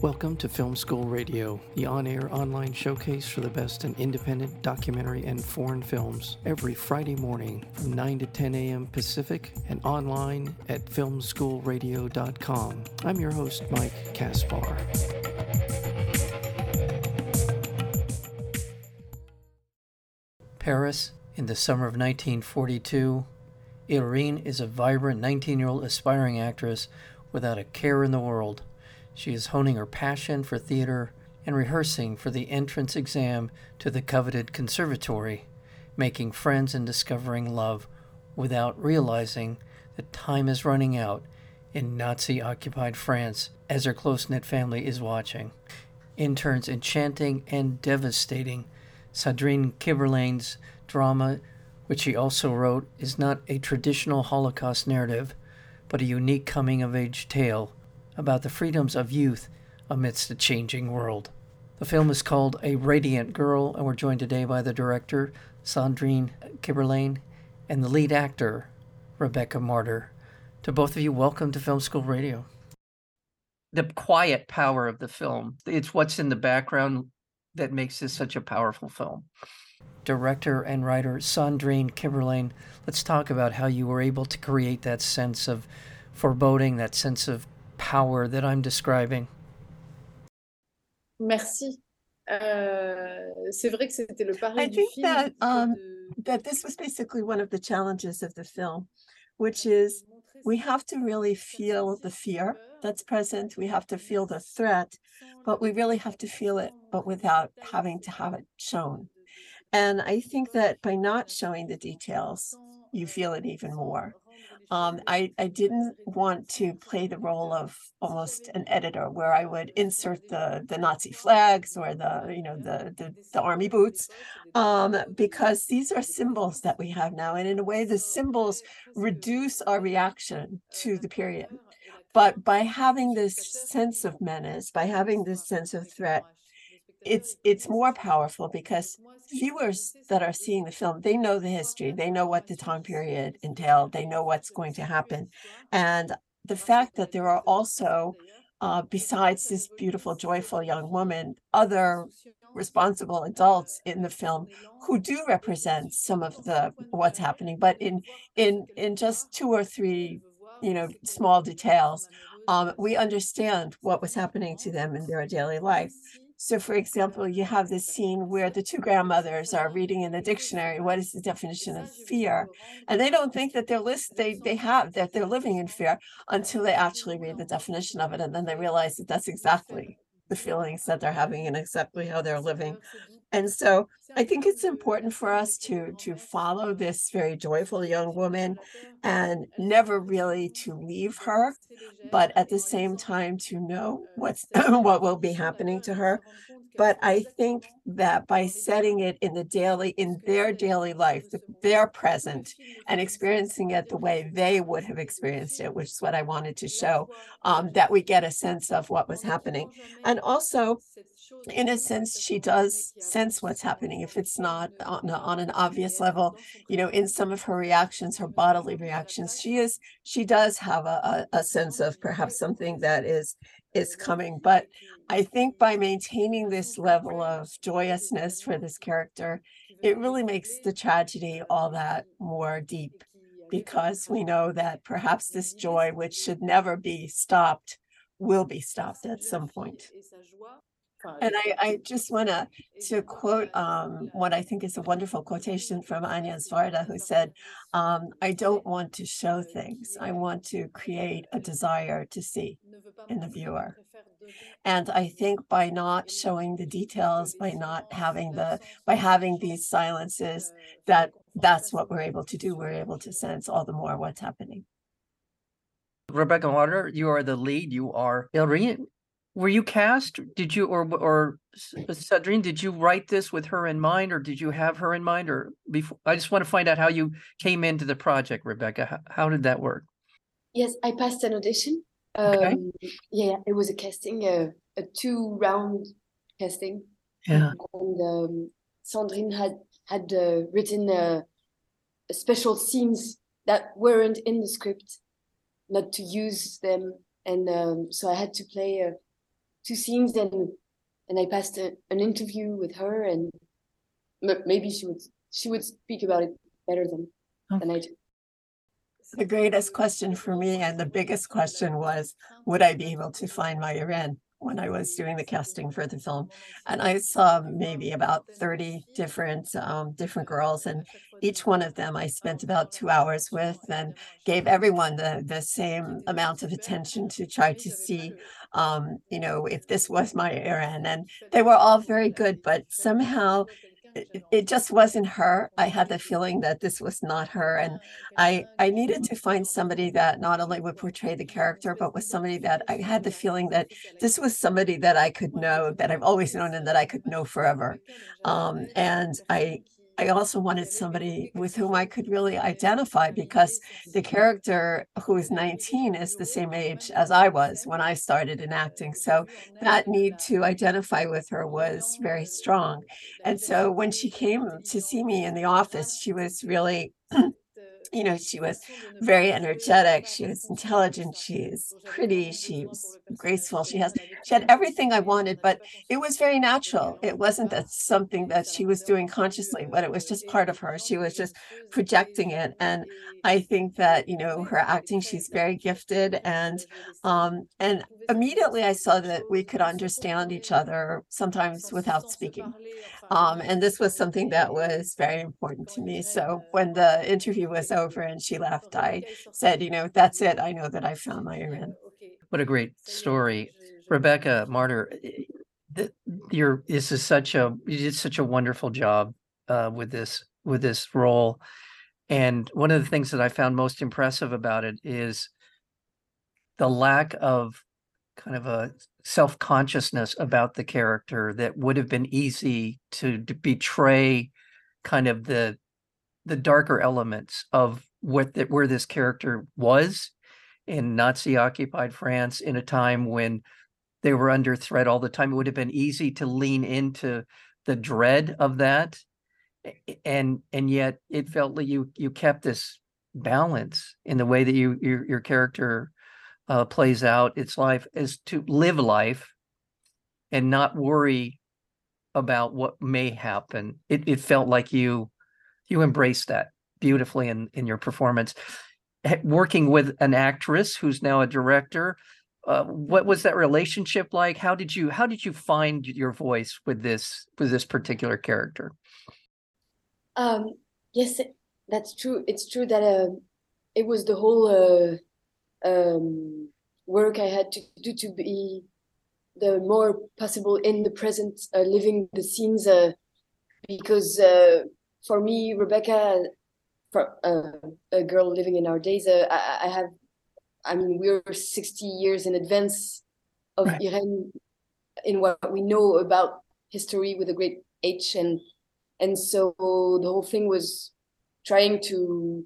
Welcome to Film School Radio, the on air online showcase for the best in independent documentary and foreign films, every Friday morning from 9 to 10 a.m. Pacific and online at filmschoolradio.com. I'm your host, Mike Kaspar. Paris, in the summer of 1942, Irene is a vibrant 19 year old aspiring actress without a care in the world. She is honing her passion for theater and rehearsing for the entrance exam to the coveted conservatory, making friends and discovering love without realizing that time is running out in Nazi occupied France as her close knit family is watching. In turns enchanting and devastating, Sandrine Kiberlain's drama, which she also wrote, is not a traditional Holocaust narrative, but a unique coming of age tale about the freedoms of youth amidst a changing world. The film is called A Radiant Girl, and we're joined today by the director, Sandrine Kiberlain, and the lead actor, Rebecca Marder. To both of you, welcome to Film School Radio. The quiet power of the film, it's what's in the background that makes this such a powerful film. Director and writer Sandrine Kiberlain, let's talk about how you were able to create that sense of foreboding, that sense of power that I'm describing? Merci. Euh, c'est vrai que c'était le pari I du think film. that um, de- that this was basically one of the challenges of the film, which is we have to really feel the fear that's present. We have to feel the threat, but we really have to feel it, but without having to have it shown. And I think that by not showing the details, you feel it even more. Um, I, I didn't want to play the role of almost an editor where I would insert the, the Nazi flags or the, you know, the, the, the army boots, um, because these are symbols that we have now. And in a way, the symbols reduce our reaction to the period. But by having this sense of menace, by having this sense of threat, it's it's more powerful because viewers that are seeing the film they know the history they know what the time period entailed they know what's going to happen. And the fact that there are also uh, besides this beautiful joyful young woman other responsible adults in the film who do represent some of the what's happening but in in in just two or three you know small details um, we understand what was happening to them in their daily life so, for example, you have this scene where the two grandmothers are reading in the dictionary what is the definition of fear, and they don't think that they're list they they have that they're living in fear until they actually read the definition of it, and then they realize that that's exactly the feelings that they're having and exactly how they're living. And so, I think it's important for us to to follow this very joyful young woman, and never really to leave her but at the same time to know what's what will be happening to her but i think that by setting it in the daily in their daily life th- their present and experiencing it the way they would have experienced it which is what i wanted to show um, that we get a sense of what was happening. And also in a sense she does sense what's happening. If it's not on, on an obvious level you know in some of her reactions her bodily reactions she is she does have a, a, a sense of perhaps something that is is coming but i think by maintaining this level of joyousness for this character it really makes the tragedy all that more deep because we know that perhaps this joy which should never be stopped will be stopped at some point and I, I just want to to quote um, what I think is a wonderful quotation from Agnès Varda, who said, um, "I don't want to show things. I want to create a desire to see in the viewer." And I think by not showing the details, by not having the by having these silences, that that's what we're able to do. We're able to sense all the more what's happening. Rebecca Marder, you are the lead. You are Irene. Were you cast? Did you or or Sandrine? Did you write this with her in mind, or did you have her in mind, or before? I just want to find out how you came into the project, Rebecca. How, how did that work? Yes, I passed an audition. Okay. Um, yeah, it was a casting, uh, a two-round casting, Yeah. and um, Sandrine had had uh, written uh, special scenes that weren't in the script, not to use them, and um, so I had to play uh, two scenes and and I passed a, an interview with her and maybe she would she would speak about it better than oh. than I do. The greatest question for me and the biggest question was, would I be able to find my Irene? When I was doing the casting for the film, and I saw maybe about 30 different um, different girls, and each one of them I spent about two hours with, and gave everyone the the same amount of attention to try to see, um, you know, if this was my Irene, and they were all very good, but somehow it, just wasn't her. I had the feeling that this was not her. And I, I needed to find somebody that not only would portray the character, but was somebody that I had the feeling that this was somebody that I could know, that I've always known and that I could know forever. Um, and I, I also wanted somebody with whom I could really identify because the character who is 19 is the same age as I was when I started in acting. So that need to identify with her was very strong. And so when she came to see me in the office, she was really you know, she was very energetic. She was intelligent. She's pretty. She's graceful. She has, she had everything I wanted, but it was very natural. It wasn't that something that she was doing consciously, but it was just part of her. She was just projecting it. And I think that, you know, her acting, she's very gifted. And, um, and immediately I saw that we could understand each other sometimes without speaking. Um, and this was something that was very important to me. So when the interview was over and she left, I said, you know, that's it. I know that I found my Irene. What a great story. Rebecca Marder, you're, this is such a, you did such a wonderful job uh, with this, with this role. And one of the things that I found most impressive about it is the lack of kind of a self-consciousness about the character that would have been easy to, betray kind of the the darker elements of what that where this character was in Nazi occupied France in a time when they were under threat all the time. It would have been easy to lean into the dread of that. And and yet it felt like you you kept this balance in the way that you your, your character uh, plays out its life is to live life and not worry about what may happen. It, it felt like you you embraced that beautifully in in your performance. Working with an actress who's now a director, uh, what was that relationship like? How did you how did you find your voice with this with this particular character? Um, yes, that's true. It's true that uh, it was the whole uh, um, work I had to do to be the more possible in the present, uh, living the scenes. Uh, because uh, for me, Rebecca, for uh, a girl living in our days, uh, I, I, have, I mean, we're 60 years in advance of right. Irene in what we know about history with a great H. And, and so the whole thing was trying to,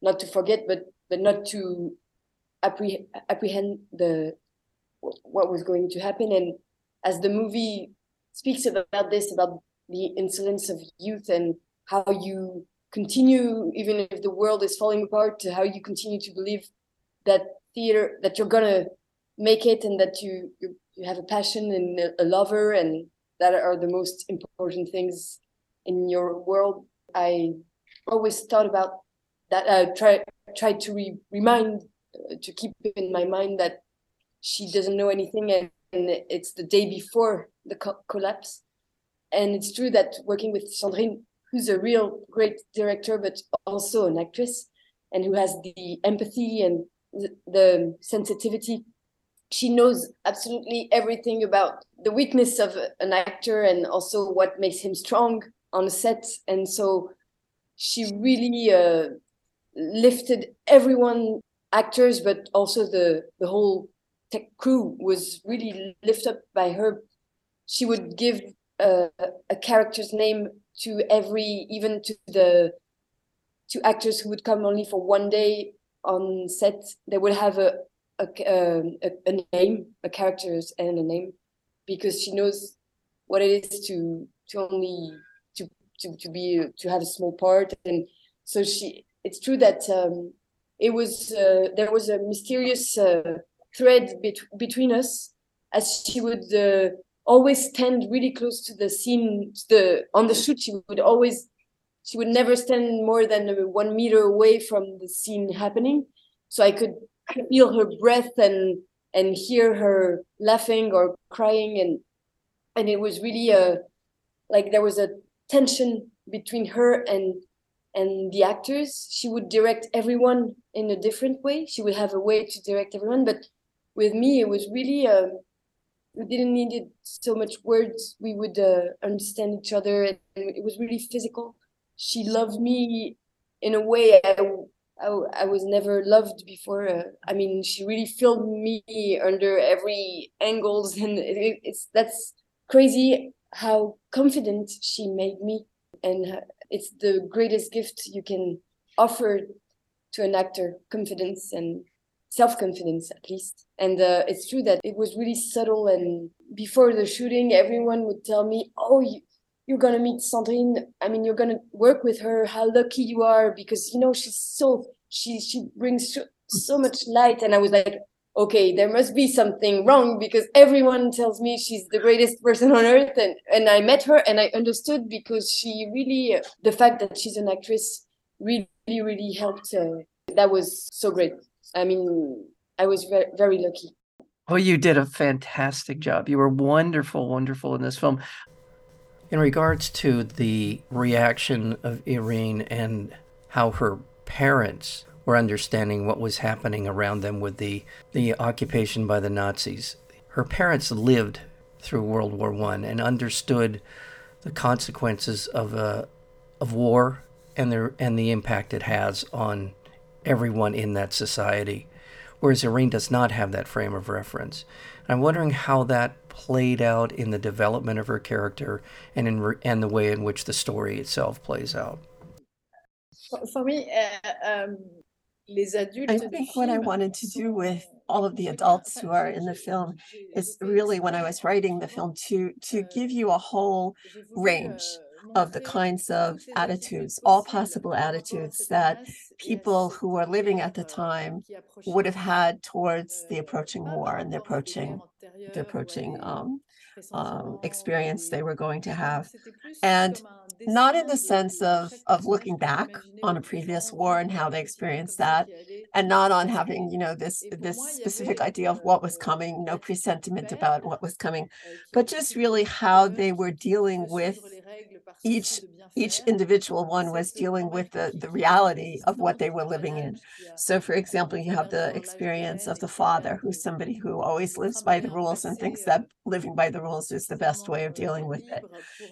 not to forget, but, but not to apprehend, apprehend the what was going to happen. And as the movie speaks about this about the insolence of youth and how you continue even if the world is falling apart to how you continue to believe that theater that you're gonna make it and that you you, you have a passion and a, a lover and that are the most important things in your world. I always thought about that i uh, try tried to re- remind to keep in my mind that she doesn't know anything and, it's the day before the co collapse. And it's true that working with sandrine who's a real great director but also an actress and who has the empathy and the, sensitivity she knows absolutely everything about the weakness of an actor and also what makes him strong on set. And so she really uh, lifted everyone actors, but also the the whole tech crew was really lifted up by her. She would give a, a character's name to every, even to the to actors who would come only for one day on set. They would have a a, um, a, a name, a character's and a name, because she knows what it is to to only to to to be to have a small part, and so she. It's true that um, it was uh, there was a mysterious uh, thread bet- between us as she would uh, always stand really close to the scene to the on the shoot. She would always she would never stand more than uh, one meter away from the scene happening. So i could feel her breath and and hear her laughing or crying. And and it was really a like there was a tension between her and and the actors she would direct everyone in a different way. She would have a way to direct everyone. But with me it was really um, we didn't need it so much words. We would uh, understand each other. And it was really physical. She loved me in a way I, I, I was never loved before. Uh, i mean she really filled me under every angles. And it, it's that's crazy how confident she made me and it's the greatest gift you can offer to an actor confidence and self-confidence at least. And uh, it's true that it was really subtle and before the shooting everyone would tell me oh you, you're gonna meet sandrine. I mean you're gonna work with her. How lucky you are because you know she's so she she brings so, so much light. And i was like okay there must be something wrong because everyone tells me she's the greatest person on earth. And and i met her and i understood because she really the fact that she's an actress really really helped uh, that was so great. I mean i was very, very lucky. Well you did a fantastic job. You were wonderful wonderful in this film. In regards to the reaction of irene and how her parents were understanding what was happening around them with the, the occupation by the Nazis. Her parents lived through World War One and understood the consequences of uh, of war and the and the impact it has on everyone in that society. Whereas Irene does not have that frame of reference. I'm wondering how that played out in the development of her character and in re- and the way in which the story itself plays out. For me, uh, um, I think what I wanted to do with all of the adults who are in the film is really when I was writing the film to to give you a whole range of the kinds of attitudes, all possible attitudes that people who were living at the time would have had towards the approaching war and the approaching the approaching um, um, experience they were going to have. And not in the sense of of looking back on a previous war and how they experienced that and not on having you know this this specific idea of what was coming no presentiment about what was coming but just really how they were dealing with each each individual one was dealing with the the reality of what they were living in. so for example you have the experience of the father who's somebody who always lives by the rules and thinks that living by the rules is the best way of dealing with it.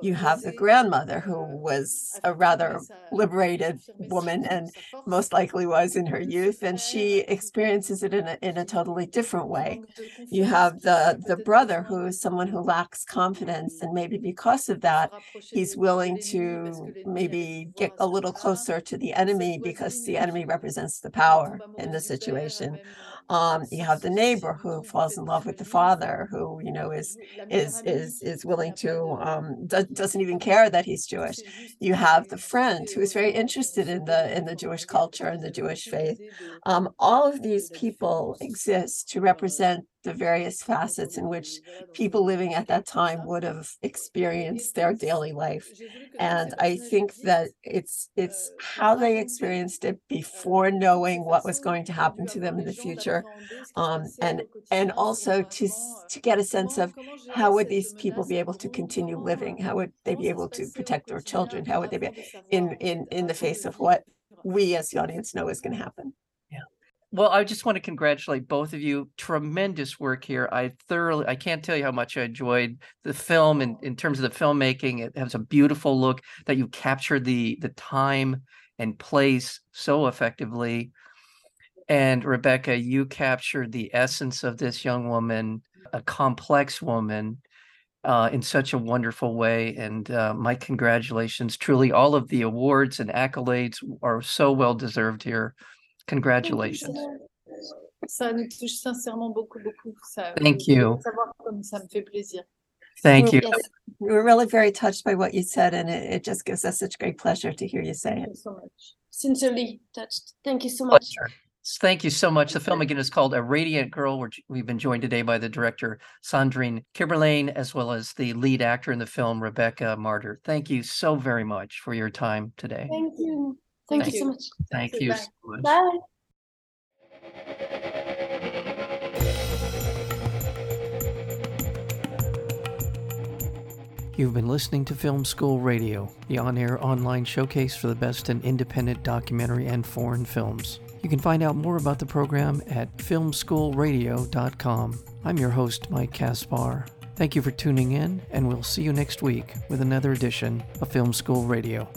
you have the grandmother who was a rather liberated woman and most likely was in her youth and she experiences it in a, in a totally different way. You have the the brother who is someone who lacks confidence and maybe because of that he's willing to maybe get a little closer to the enemy because the enemy represents the power in the situation um, you have the neighbor who falls in love with the father, who you know is is is is willing to um, do, doesn't even care that he's Jewish. You have the friend who is very interested in the in the Jewish culture and the Jewish faith. Um, all of these people exist to represent the various facets in which people living at that time would have experienced their daily life. And i think that it's it's how they experienced it before knowing what was going to happen to them in the future um, and and also to to get a sense of how would these people be able to continue living? How would they be able to protect their children? How would they be in in in the face of what we as the audience know is going to happen well, I just want to congratulate both of you. Tremendous work here. I thoroughly, I can't tell you how much I enjoyed the film and in, in terms of the filmmaking. It has a beautiful look that you captured the the time and place so effectively. And Rebecca, you captured the essence of this young woman, a complex woman, uh, in such a wonderful way. And uh, my congratulations. Truly, all of the awards and accolades are so well deserved here. Congratulations. Ça nous touche sincèrement beaucoup, beaucoup. Ça, euh, Thank you. Savoir comme ça me fait plaisir. Thank you. Yes, we're really very touched by what you said, and it, it just gives us such great pleasure to hear you say Thank it. you so much. sincerely touched thank you so much Pleasure. Thank you so much. The film again is called A Radiant Girl. Which we've been joined today by the director Sandrine Kiberlain, as well as the lead actor in the film, Rebecca Marder. Thank you so very much for your time today. Thank you. Thank, Thank you so much. Thank you. you Bye. so much. Bye. You've been listening to Film School Radio, the on air online showcase for the best in independent documentary and foreign films. You can find out more about the program at filmschoolradio.com. I'm your host, Mike Caspar. Thank you for tuning in, and we'll see you next week with another edition of Film School Radio.